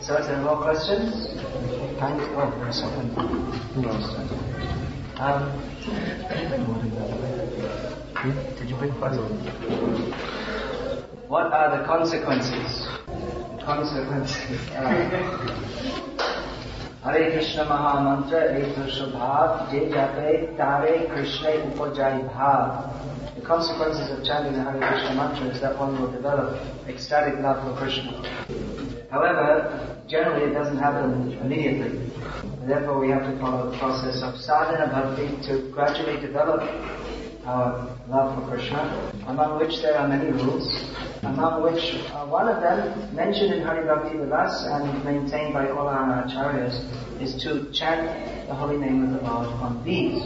So, more questions? Kind oh, there's something. Um, did you bring water? What are the consequences? Consequences. Hare Krishna Mantra Eto Shubhav Je Jape Tare Krishna Upajai Bhav the consequences of chanting the Hare Krishna mantra is that one will develop ecstatic love for Krishna. However, generally it doesn't happen immediately. Therefore we have to follow the process of sadhana bhakti to gradually develop our love for Krishna, among which there are many rules, among which uh, one of them, mentioned in Hari Bhakti Vilas and maintained by all our acharyas, is to chant the holy name of the Lord on beads.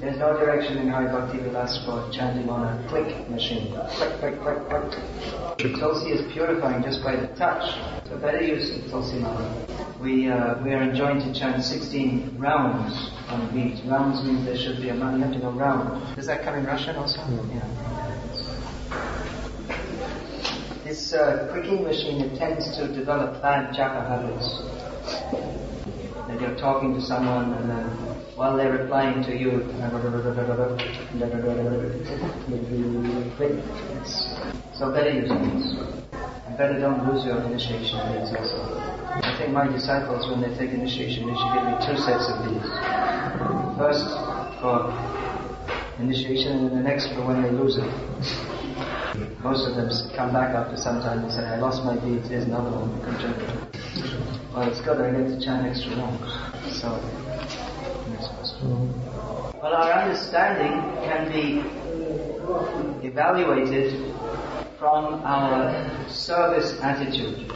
There's no direction in Hari Bhakti Vilas for chanting on a click machine. Click, click, click, click. Tulsi is purifying just by the touch. So better use Tulsi Mala. We, uh, we are enjoined to chant 16 rounds on beads. Rounds means there should be a man, you have to go round. Does that come in Russian also? Mm. Yeah. This uh, clicking machine it tends to develop bad japa habits that you're talking to someone and then while they're replying to you, so better use these. And better don't lose your initiation also. I think my disciples, when they take initiation, they should give me two sets of these. First for initiation and then the next for when they lose it. Most of them come back after some time and say, I lost my beads, here's another one, come check it. Well, it's good, I get to chant extra long. So. Well, our understanding can be evaluated from our service attitude.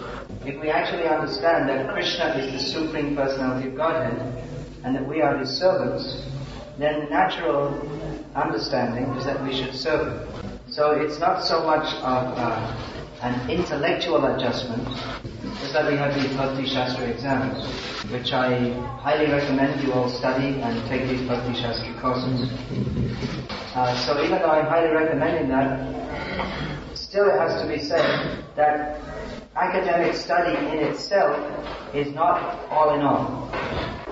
If we actually understand that Krishna is the Supreme Personality of Godhead and that we are His servants, then the natural understanding is that we should serve Him. So it's not so much of uh, an intellectual adjustment, is that we have these Bhakti Shastra exams, which I highly recommend you all study and take these Bhakti Shastra courses. Uh, so even though I'm highly recommending that, still it has to be said that academic study in itself is not all in all.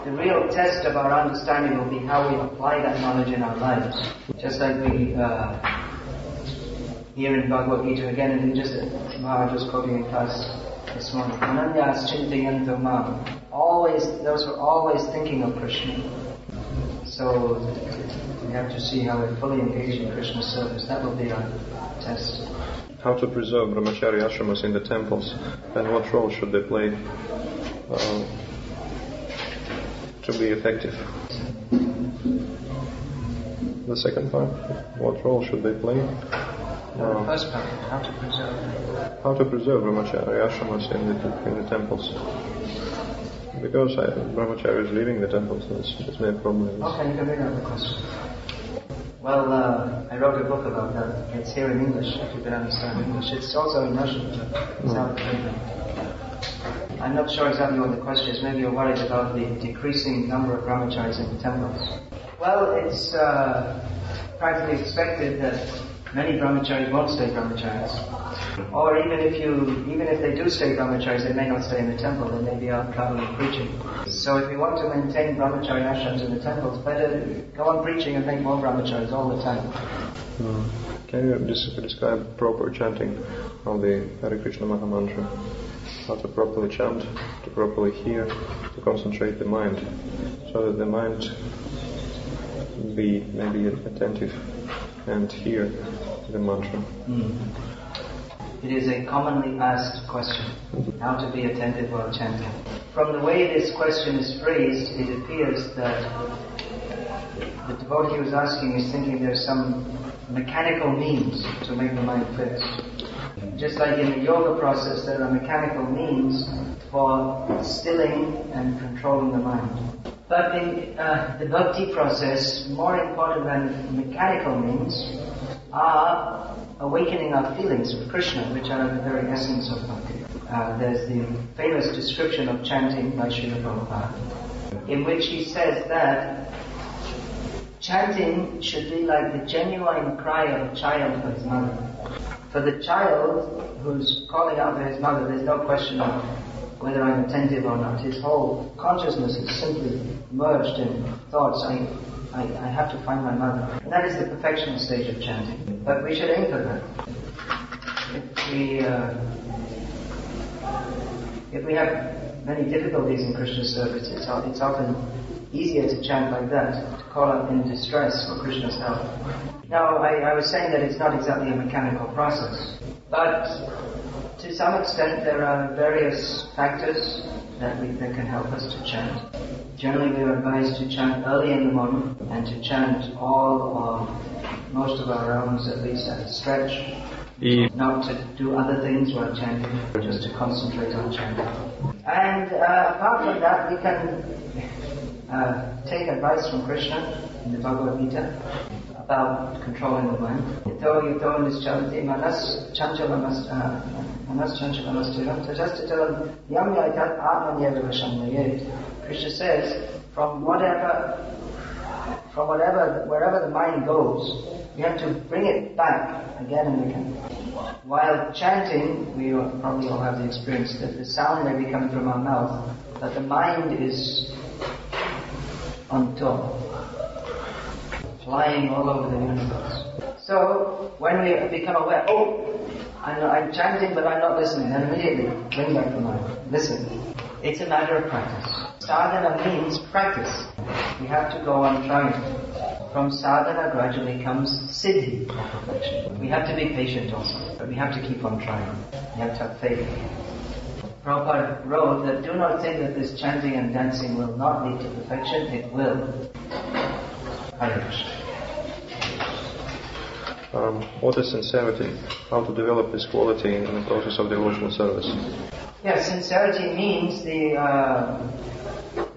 The real test of our understanding will be how we apply that knowledge in our lives. Just like we uh, hear in Bhagavad Gita again, and just Maharaj was quoting in class this morning. Ananyas. Always, those who are always thinking of Krishna. So we have to see how we fully engage in Krishna service. That will be our test. How to preserve brahmachari ashramas in the temples, and what role should they play uh, to be effective? The second part, what role should they play? Uh, first part, how to preserve. How to preserve brahmachari ashramas in the, in the temples. Because I, brahmachari is leaving the temples, that's, that's my problem. Okay, you can read out the question. Well, uh, I wrote a book about that. It's here in English, if you can understand English. It's also in Russian, but it's out I'm not sure exactly what the question is. Maybe you're worried about the decreasing number of brahmacharis in the temples. Well, it's uh, practically expected that many brahmacharis won't stay brahmacharis. Or even if you, even if they do stay brahmacharis, they may not stay in the temple, they may be out traveling preaching. So if you want to maintain brahmachari ashrams in the temples, better go on preaching and make more brahmacharis all the time. Mm. Can you just describe proper chanting of the Hare Krishna Maha Mantra? How to properly chant, to properly hear, to concentrate the mind, so that the mind be maybe attentive and hear the mantra. Mm. It is a commonly asked question, how to be attentive while chanting. From the way this question is phrased, it appears that the devotee who is asking is thinking there's some mechanical means to make the mind fixed. Just like in the yoga process, there are mechanical means for stilling and controlling the mind. But in uh, the bhakti process, more important than mechanical means are awakening our feelings with Krishna, which are the very essence of bhakti. Uh, there's the famous description of chanting by Srila Prabhupada, in which he says that chanting should be like the genuine cry of a child for his mother. For the child who's calling out to his mother, there's no question of whether I'm attentive or not. His whole consciousness is simply merged in thoughts. I, I, I have to find my mother. And that is the perfectional stage of chanting. But we should aim for that. If we, uh, if we have many difficulties in Krishna service, it's, it's often easier to chant like that, to call out in distress for Krishna's help. Now, I, I was saying that it's not exactly a mechanical process, but to some extent there are various factors that, we, that can help us to chant. Generally, we are advised to chant early in the morning and to chant all or most of our rounds at least at a stretch. Not to do other things while chanting, just to concentrate on chanting. And uh, apart from that, we can uh, take advice from Krishna in the Bhagavad Gita about controlling the mind. Ito yito nischalati manas chanchalamas uh, manas chanchalamasthira tajastitalam yam yaitat atmanyeva vashamnayet. Krishna says, from whatever, from whatever, wherever the mind goes, we have to bring it back again and again. While chanting, we probably all have the experience that the sound may be coming from our mouth, but the mind is on top, flying all over the universe. So, when we become aware, oh, I'm, I'm chanting but I'm not listening, then immediately bring back the mind. Listen. It's a matter of practice. Sadhana means practice. We have to go on trying. From sadhana gradually comes siddhi, perfection. We have to be patient also, but we have to keep on trying. We have to have faith. Prabhupada wrote that do not think that this chanting and dancing will not lead to perfection, it will. Hare Krishna. Um, what is sincerity? How to develop this quality in the process of devotional service? Yes, sincerity means the uh,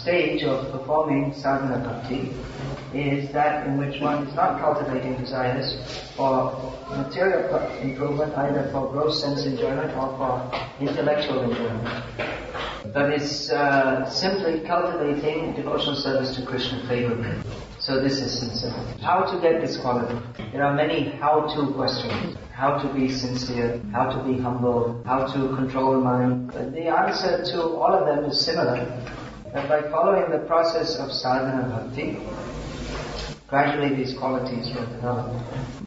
stage of performing sadhana bhakti is that in which one is not cultivating desires for material improvement, either for gross sense enjoyment or for intellectual enjoyment. But it's uh, simply cultivating devotional service to Krishna favorably. So this is sincerity. How to get this quality? There are many how-to questions. How to be sincere, how to be humble, how to control mind. The answer to all of them is similar. That by following the process of sadhana bhakti, Gradually these qualities will develop.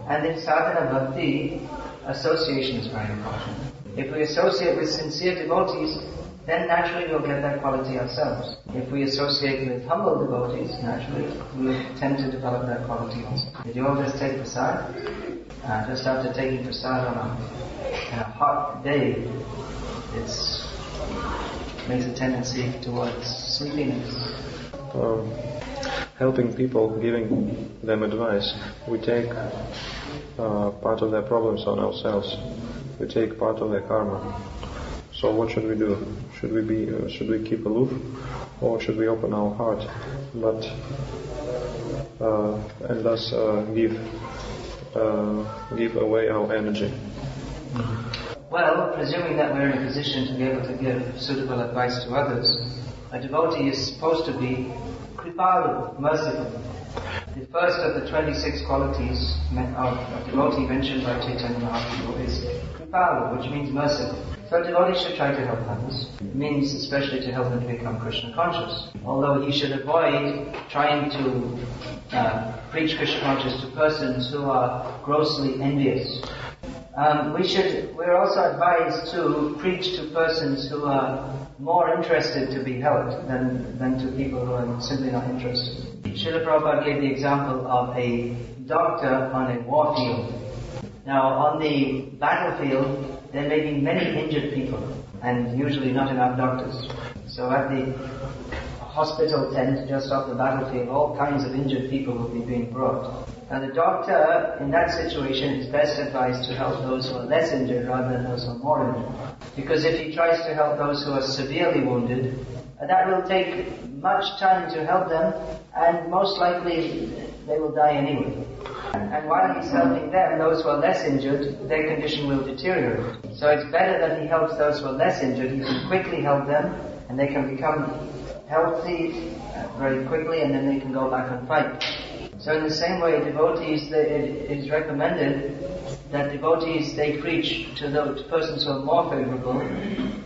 And in sadhana bhakti, association is very important. If we associate with sincere devotees, then naturally we'll get that quality ourselves. If we associate with humble devotees, naturally we'll tend to develop that quality also. Did you all just take prasad? Uh, just after taking prasad on a, on a hot day, it's makes a tendency towards Um, helping people, giving them advice, we take uh, part of their problems on ourselves. We take part of their karma. So what should we do? Should we be? Uh, should we keep aloof, or should we open our heart, but uh, and thus uh, give uh, give away our energy? Well, presuming that we're in a position to be able to give suitable advice to others, a devotee is supposed to be Kripalu, merciful. The first of the 26 qualities of a devotee mentioned by Chaitanya Mahaprabhu is Kripalu, which means merciful. So a devotee should try to help others. It means especially to help them to become Krishna conscious. Although he should avoid trying to uh, preach Krishna consciousness to persons who are grossly envious. Um, we should, we're also advised to preach to persons who are more interested to be helped than, than to people who are simply not interested. Srila Prabhupada gave the example of a doctor on a war field. Now, on the battlefield, there may be many injured people, and usually not enough doctors. So at the hospital tent just off the battlefield, all kinds of injured people will be being brought. And the doctor, in that situation, is best advised to help those who are less injured rather than those who are more injured. Because if he tries to help those who are severely wounded, that will take much time to help them, and most likely they will die anyway. And while he's helping them, those who are less injured, their condition will deteriorate. So it's better that he helps those who are less injured. He can quickly help them, and they can become healthy uh, very quickly, and then they can go back and fight. So in the same way, devotees, it is recommended that devotees, they preach to those persons who are more favorable,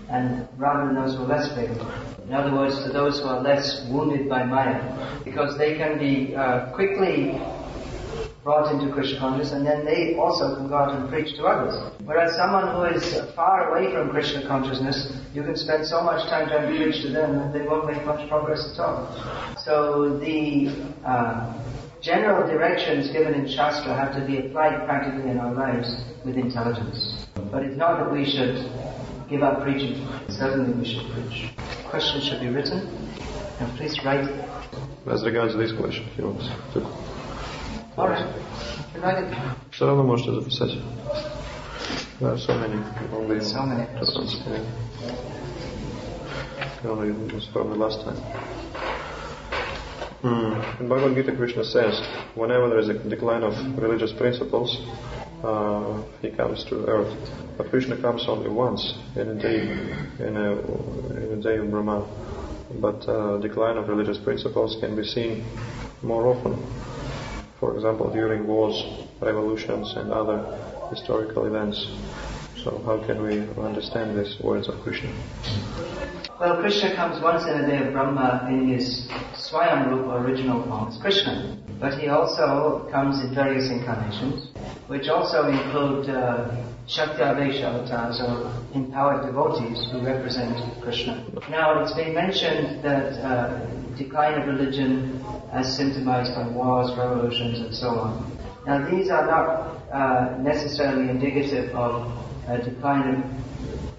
and rather than those who are less favorable. In other words, to those who are less wounded by Maya, because they can be uh, quickly brought into Krishna consciousness, and then they also can go out and preach to others. Whereas someone who is far away from Krishna consciousness, you can spend so much time trying to preach to them that they won't make much progress at all. So the uh, general directions given in Shastra have to be applied practically in our lives with intelligence. But it's not that we should give up preaching. Certainly we should preach. Questions should be written, and please write. As regards this question, if you want to Alright. Все равно можете записать. There are so many. Only so many questions. Yeah. Only was from the last time. Mm. In Bhagavad Gita, Krishna says, whenever there is a decline of religious principles, uh, he comes to earth. But Krishna comes only once in a day, in a, in a day of Brahma. But uh, decline of religious principles can be seen more often for example, during wars, revolutions, and other historical events. So how can we understand these words of Krishna? Well, Krishna comes once in a day of Brahma in his Swayambhuva original form as Krishna. But he also comes in various incarnations, which also include uh, Shakti avatars or empowered devotees who represent Krishna. Now, it's been mentioned that uh, decline of religion as symptomized by wars, revolutions, and so on. Now, these are not uh, necessarily indicative of a decline of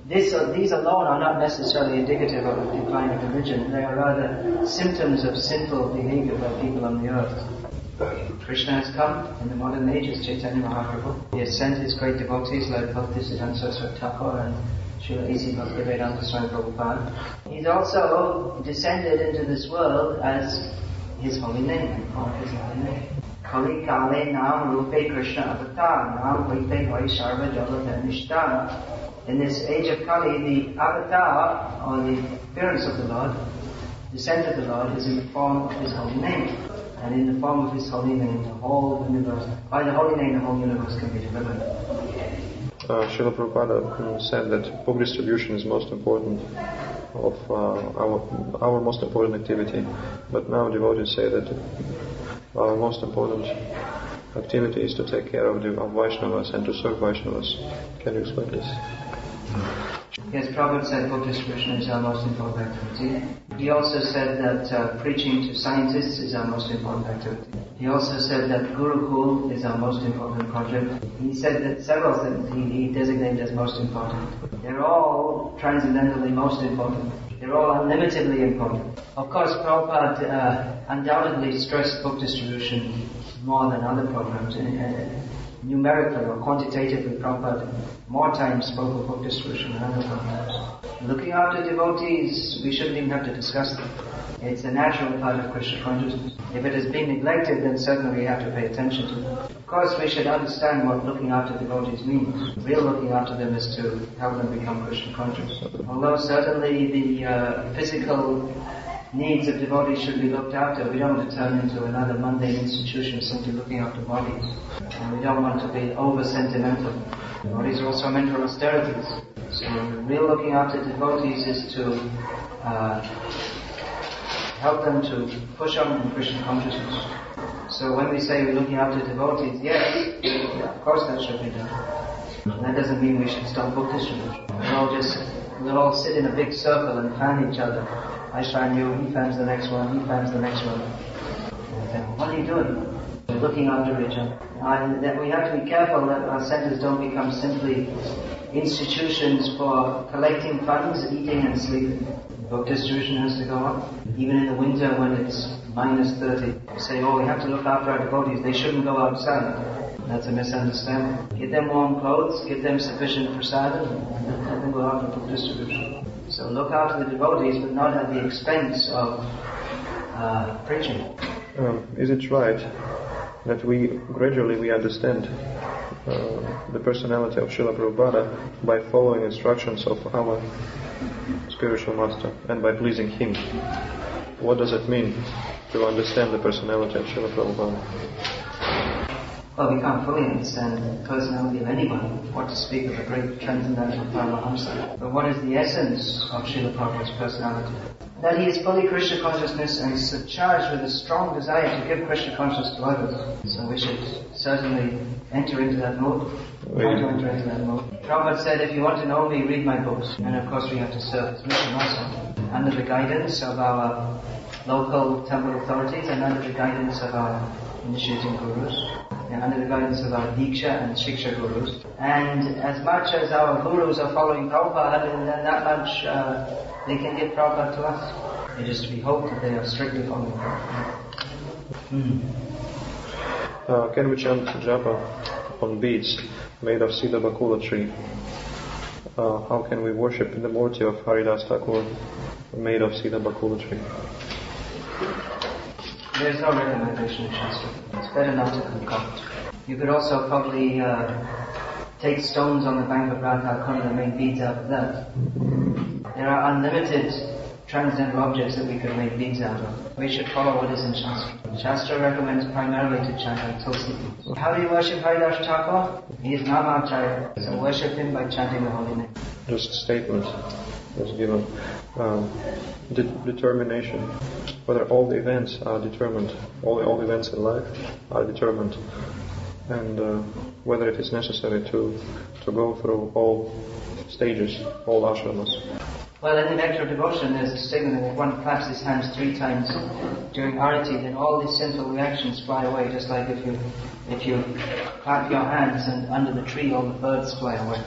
this, uh, these alone are not necessarily indicative of a decline of religion. They are rather symptoms of sinful behavior by people on the earth. Krishna has come in the modern age as Chaitanya Mahaprabhu. He has sent his great devotees like Bhaktisiddhanta Thakur and Srila A.C. Bhaktivedanta Swami Prabhupada. He's also descended into this world as his holy name, his holy name. Kali Kale Nam Rupe Krishna Avatar Nam Vaite Vaisharva Jalata Nishta. In this age of Kali, the avatar, or the appearance of the Lord, descent of the Lord, is in the form of his holy name. And in the form of his holy name, the whole universe, by the holy name, the whole universe can be delivered. Uh, Prabhupada said that book distribution is most important of uh, our, our most important activity. But now devotees say that our most important activity is to take care of, the, of Vaishnavas and to serve Vaishnavas. Can you explain this? Yes, Prabhupada said book distribution is our most important activity. He also said that uh, preaching to scientists is our most important activity. He also said that Gurukul is our most important project. He said that several things he, he designated as most important. They're all transcendently most important. They're all unlimitedly important. Of course, Prabhupada uh, undoubtedly stressed book distribution more than other programs. Uh, numerically or quantitatively, Prabhupada more times spoke of book distribution than other. Looking after devotees, we shouldn't even have to discuss them. It's a natural part of Krishna consciousness. If it has been neglected, then certainly we have to pay attention to it. Of course, we should understand what looking after devotees means. Real looking after them is to help them become Krishna conscious. Although certainly the uh, physical needs of devotees should be looked after. We don't want to turn into another mundane institution simply looking after bodies. And we don't want to be over sentimental. Devotees are also meant for austerities. So real looking after devotees is to uh, help them to push on in Krishna consciousness. So when we say we're looking after devotees, yes, of course that should be done. That doesn't mean we should stop book distribution. We'll all just, we'll all sit in a big circle and fan each other. I shine you, he fans the next one, he fans the next one. what are you doing? We're looking after each other. And that we have to be careful that our centers don't become simply institutions for collecting funds, eating and sleeping. Book distribution has to go up. Even in the winter when it's minus 30. say, oh, we have to look after our devotees. They shouldn't go outside. That's a misunderstanding. Get them warm clothes, get them sufficient prasadam, and them go out for book distribution. So look out after the devotees, but not at the expense of uh, preaching. Um, is it right that we gradually we understand uh, the personality of Srila Prabhupada by following instructions of our spiritual master and by pleasing him. What does it mean to understand the personality of Srila Prabhupada? Well, we can't fully understand the personality of anyone, what to speak of a great transcendental Paramahamsa. But what is the essence of Srila Prabhupada's personality? That he is fully Krishna consciousness and is charged with a strong desire to give Krishna consciousness to others. So we should certainly enter into that mode. Try to enter into that mode. Prabhupada said, if you want to know me, read my books. And of course we have to serve his mission also. Under the guidance of our local temple authorities and under the guidance of our initiating gurus under the guidance of our Diksha and Shiksha gurus. And as much as our gurus are following Prabhupada, that much uh, they can give Prabhupada to us. It is to be hoped that they are strictly following. Mm. Uh, can we chant japa on beads made of Siddha Bakula tree? Uh, how can we worship in the Murti of Haridas Thakur made of Siddha Bakula tree? There's no recommendation in Shastra. It's better not to concoct. You could also probably uh, take stones on the bank of Radha Kund and make beads out of that. There are unlimited transcendental objects that we could make beads out of. We should follow what is in Shastra. Shastra recommends primarily to chant on Tulsi. How do you worship Haridas Thakur? He is not Namacharya, so worship him by chanting the holy name. Just a statement was given. Um, de- determination, whether all the events are determined, all, all events in life are determined, and uh, whether it is necessary to, to go through all stages, all ashramas. Well, in the nectar of devotion, there's a statement that one claps his hands three times during arati, then all these sinful reactions fly away, just like if you if you clap your hands and under the tree all the birds fly away.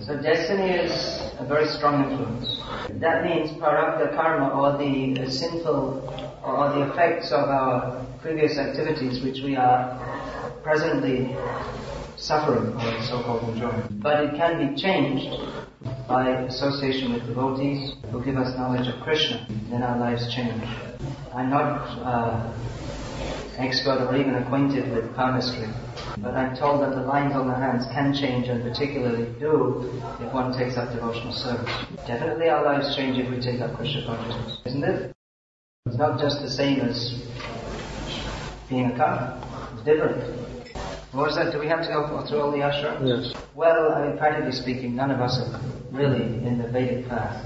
So destiny is a very strong influence. That means prarabdha karma or the sinful or the effects of our previous activities which we are presently suffering or so-called enjoying. But it can be changed by association with devotees who give us knowledge of Krishna, then our lives change. I'm not uh, expert or even acquainted with palmistry, but I'm told that the lines on the hands can change and particularly do if one takes up devotional service. Definitely our lives change if we take up Krishna consciousness, isn't it? It's not just the same as being a karma. It's different. What was that? Do we have to go through all the ashrams? Yes. Well, I mean, practically speaking, none of us are really in the Vedic path.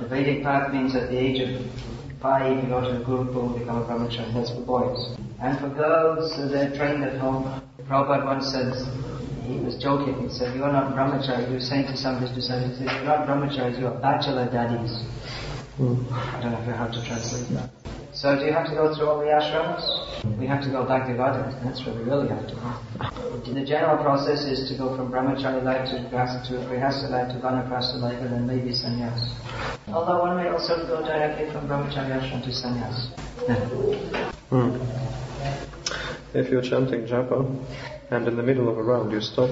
The Vedic path means at the age of five, you go to the Gurukul, become a brahmachari. That's for boys. And for girls, they're trained at home. Prabhupada once said, he was joking, he said, you are not brahmachari. He was saying to some of his disciples, said, you're not brahmacharis, you are bachelor daddies. Mm. I don't know how to translate that. So do you have to go through all the ashrams? We have to go back to Godhead. That's where we really have to go. The general process is to go from brahmachari life to grihastha life to vanaprastha life and then maybe sannyas. Although one may also go directly from brahmachari ashram to sannyas. Hmm. If you're chanting japa and in the middle of a round you stop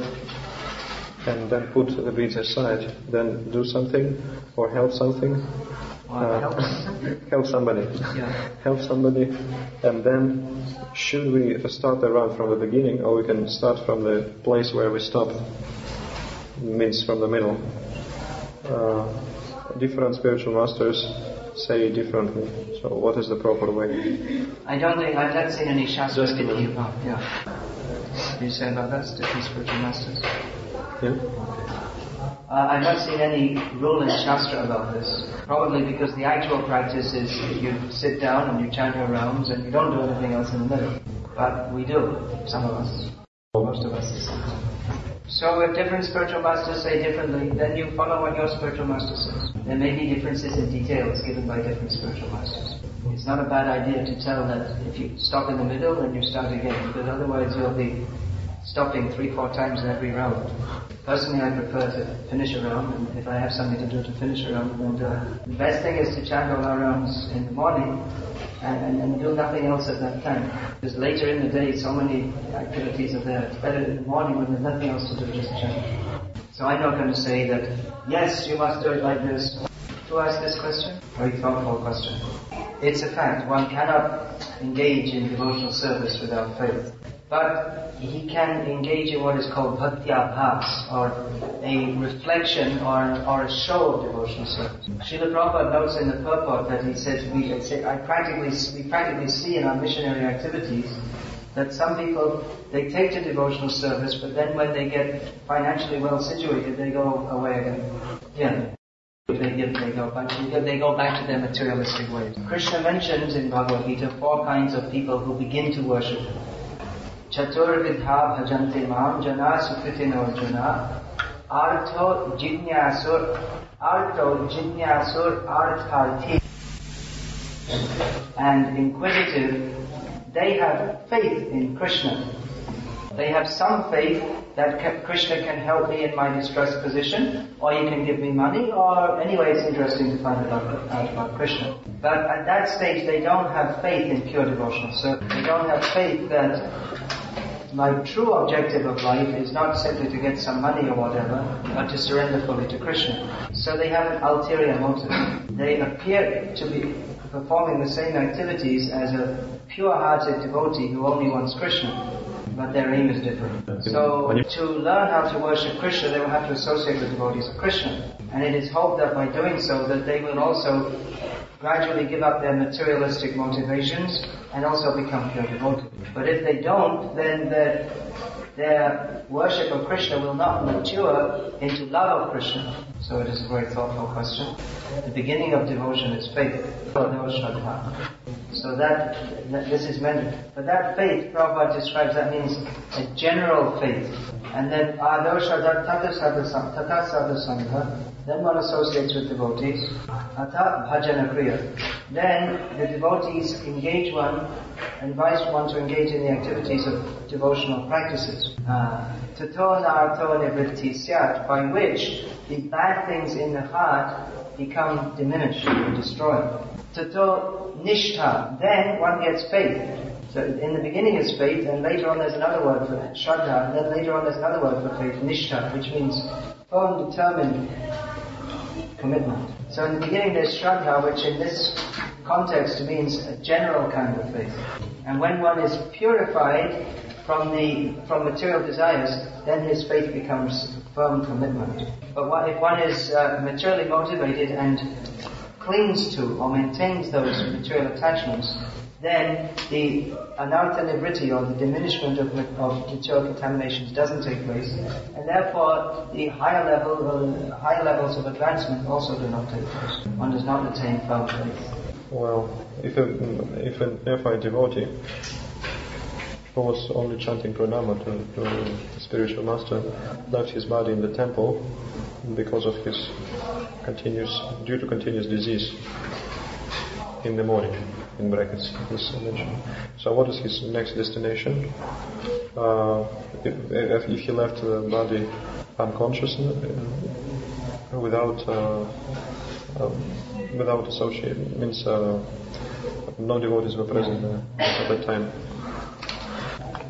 and then put the beads aside, then do something or help something. Or help. help somebody. Yeah. Help somebody, and then should we start the round from the beginning, or we can start from the place where we stop? Means from the middle. Uh, different spiritual masters say differently. So, what is the proper way? I don't think, I've not seen any Shastra Vidhi about, yeah. You say about that, different spiritual masters? Yeah. Uh, I've not seen any rule in Shastra about this. Probably because the actual practice is you sit down and you chant your rounds and you don't do anything else in the middle. But we do, some of us. Most of us. So if different spiritual masters say differently, then you follow what your spiritual master says. There may be differences in details given by different spiritual masters. It's not a bad idea to tell that if you stop in the middle, then you start again, because otherwise you'll be stopping three, four times in every round. Personally, I prefer to finish a round, and if I have something to do to finish a round, then do it. The best thing is to chant all our rounds in the morning and, and, and do nothing else at that time. Because later in the day, so many activities are there. It's better in the morning when there's nothing else to do, just chant. So I'm not going to say that, yes, you must do it like this. Who asked this question? Very thoughtful question. It's a fact. One cannot engage in devotional service without faith. But he can engage in what is called bhakti-abhas, or a reflection or, or a show of devotional service. Srila Prabhupada notes in the purport that he says, we, I practically, we practically see in our missionary activities that some people, they take to devotional service, but then when they get financially well situated, they go away again. Yeah. They, get, they, go back, they go back to their materialistic ways. Krishna mentions in Bhagavad Gita four kinds of people who begin to worship and inquisitive they have faith in Krishna. They have some faith that Krishna can help me in my distressed position, or he can give me money, or anyway it's interesting to find out about Krishna. But at that stage they don't have faith in pure devotional service. They don't have faith that my true objective of life is not simply to get some money or whatever, but to surrender fully to Krishna. So they have an ulterior motive. They appear to be performing the same activities as a pure-hearted devotee who only wants Krishna. But their aim is different. So, to learn how to worship Krishna, they will have to associate with devotees of Krishna. And it is hoped that by doing so, that they will also gradually give up their materialistic motivations and also become pure devotees. But if they don't, then their, their worship of Krishna will not mature into love of Krishna. So it is a very thoughtful question. The beginning of devotion is faith, So that, this is meant, but that faith, Prabhupada describes, that means a general faith. And then adosha tata sadhasangha, then one associates with devotees. Ata bhajana kriya. Then the devotees engage one, advise one to engage in the activities of devotional practices. Uh, Tato narto nivritti by which the bad things in the heart become diminished or destroyed. Tato nishtha, then one gets faith. So in the beginning is faith, and later on there's another word for it, shraddha, and then later on there's another word for faith, nishtha, which means firm, determined commitment. So in the beginning there's Shraddha, which in this context means a general kind of faith. And when one is purified from the from material desires, then his faith becomes firm commitment. But what, if one is uh, materially motivated and clings to or maintains those material attachments, then the anartha or the diminishment of, of material contaminations doesn't take place, and therefore the higher level, uh, higher levels of advancement also do not take place. One does not attain faith. Well, if a, if an neophyte devotee who was only chanting pranama to, to the spiritual master left his body in the temple because of his continuous, due to continuous disease in the morning in brackets this mentioned. So what is his next destination? Uh, if, if, he left the body unconscious uh, without uh, um, without association means uh, no devotees were present at that time.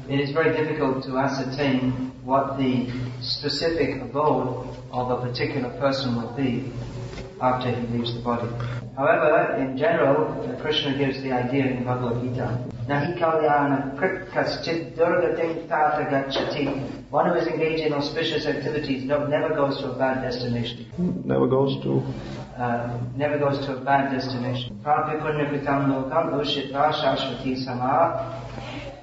It is very difficult to ascertain what the specific abode of a particular person will be after he leaves the body. However, in general, Krishna gives the idea in Bhagavad Gita. Nahi kalyana durgatim tata gachati. One who is engaged in auspicious activities never goes to a bad destination. Never goes to? Uh, never goes to a bad destination. Prapi punyakritam lokam ushitva shashvati sama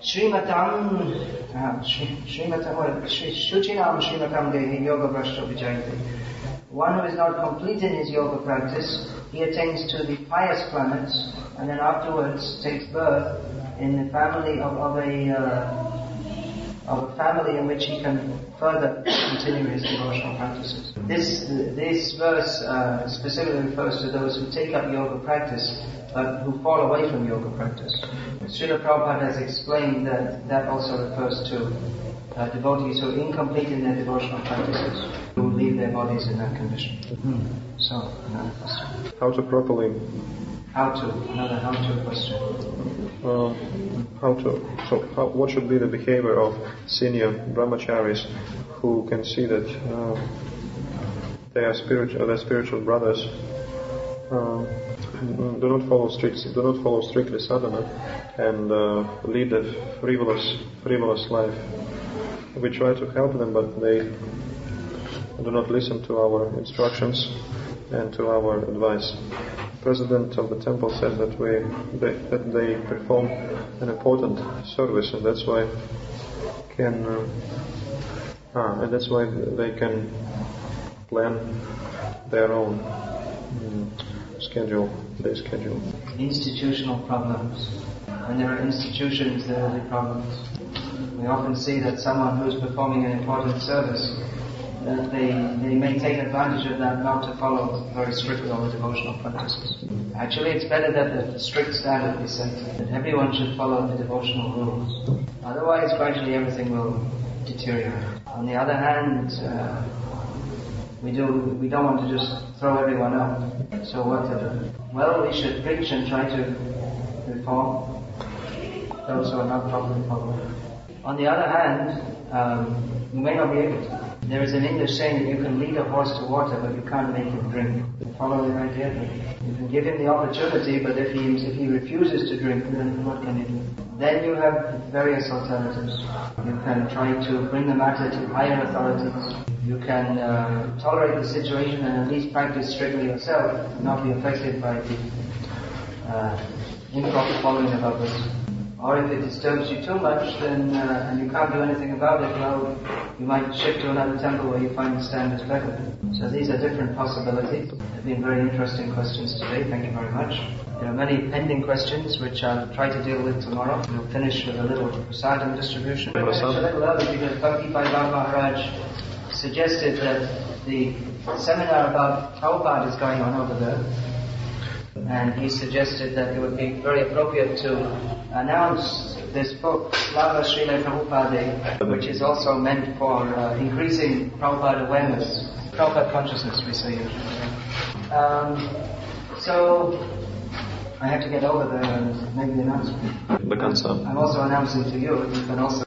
Srimatam, uh, Srimatam, Shuchinam Srimatam Dehi Yoga Brashta Vijayati. One who is not complete in his yoga practice, he attains to the pious planets and then afterwards takes birth in the family of, of a uh, of a family in which he can further continue his devotional practices. This this verse uh, specifically refers to those who take up yoga practice but who fall away from yoga practice. Srila Prabhupada has explained that that also refers to uh, devotees who are incomplete in their devotional practices, who leave their bodies in that condition. Mm-hmm. So, another question. How to properly? How to, another how to question. Uh, how to, so how, what should be the behavior of senior brahmacharis who can see that uh, they are spiritual, their spiritual brothers uh, do not follow strict, do not follow strictly sadhana, and uh, lead a frivolous, frivolous life. We try to help them, but they do not listen to our instructions and to our advice. The president of the temple said that we they, that they perform an important service, and that's why can uh, ah, and that's why they can plan their own mm, schedule, their schedule. Institutional problems. When there are institutions, there will be problems. We often see that someone who's performing an important service, that they, they may take advantage of that not to follow very strictly all the devotional practices. Actually, it's better that the strict standard be set, that everyone should follow the devotional rules. Otherwise, gradually everything will deteriorate. On the other hand, uh, we do we don't want to just throw everyone out. So what do? Well, we should preach and try to reform those who are not properly following. On the other hand, um, you may not be able to. There is an English saying that you can lead a horse to water, but you can't make him drink. Follow the idea? You can give him the opportunity, but if he if he refuses to drink, then what can you do? Then you have various alternatives. You can try to bring the matter to higher authorities. You can uh, tolerate the situation and at least practice strictly yourself, not be affected by the uh, improper following of others. Or if it disturbs you too much, then uh, and you can't do anything about it, well, you might shift to another temple where you find the standards better. So these are different possibilities. They've been very interesting questions today. Thank you very much. There are many pending questions which I'll try to deal with tomorrow. We'll finish with a little prasadam distribution. Prasadam. a little early because Bhakti Bhai Maharaj suggested that the seminar about Prabhupada is going on over there and he suggested that it would be very appropriate to announce this book, Lava Srila Prabhupada, which is also meant for uh, increasing Prabhupada awareness, Prabhupada consciousness, we say. Um, so, I have to get over the, maybe the announcement. The concern. I'm also announcing to you, you can also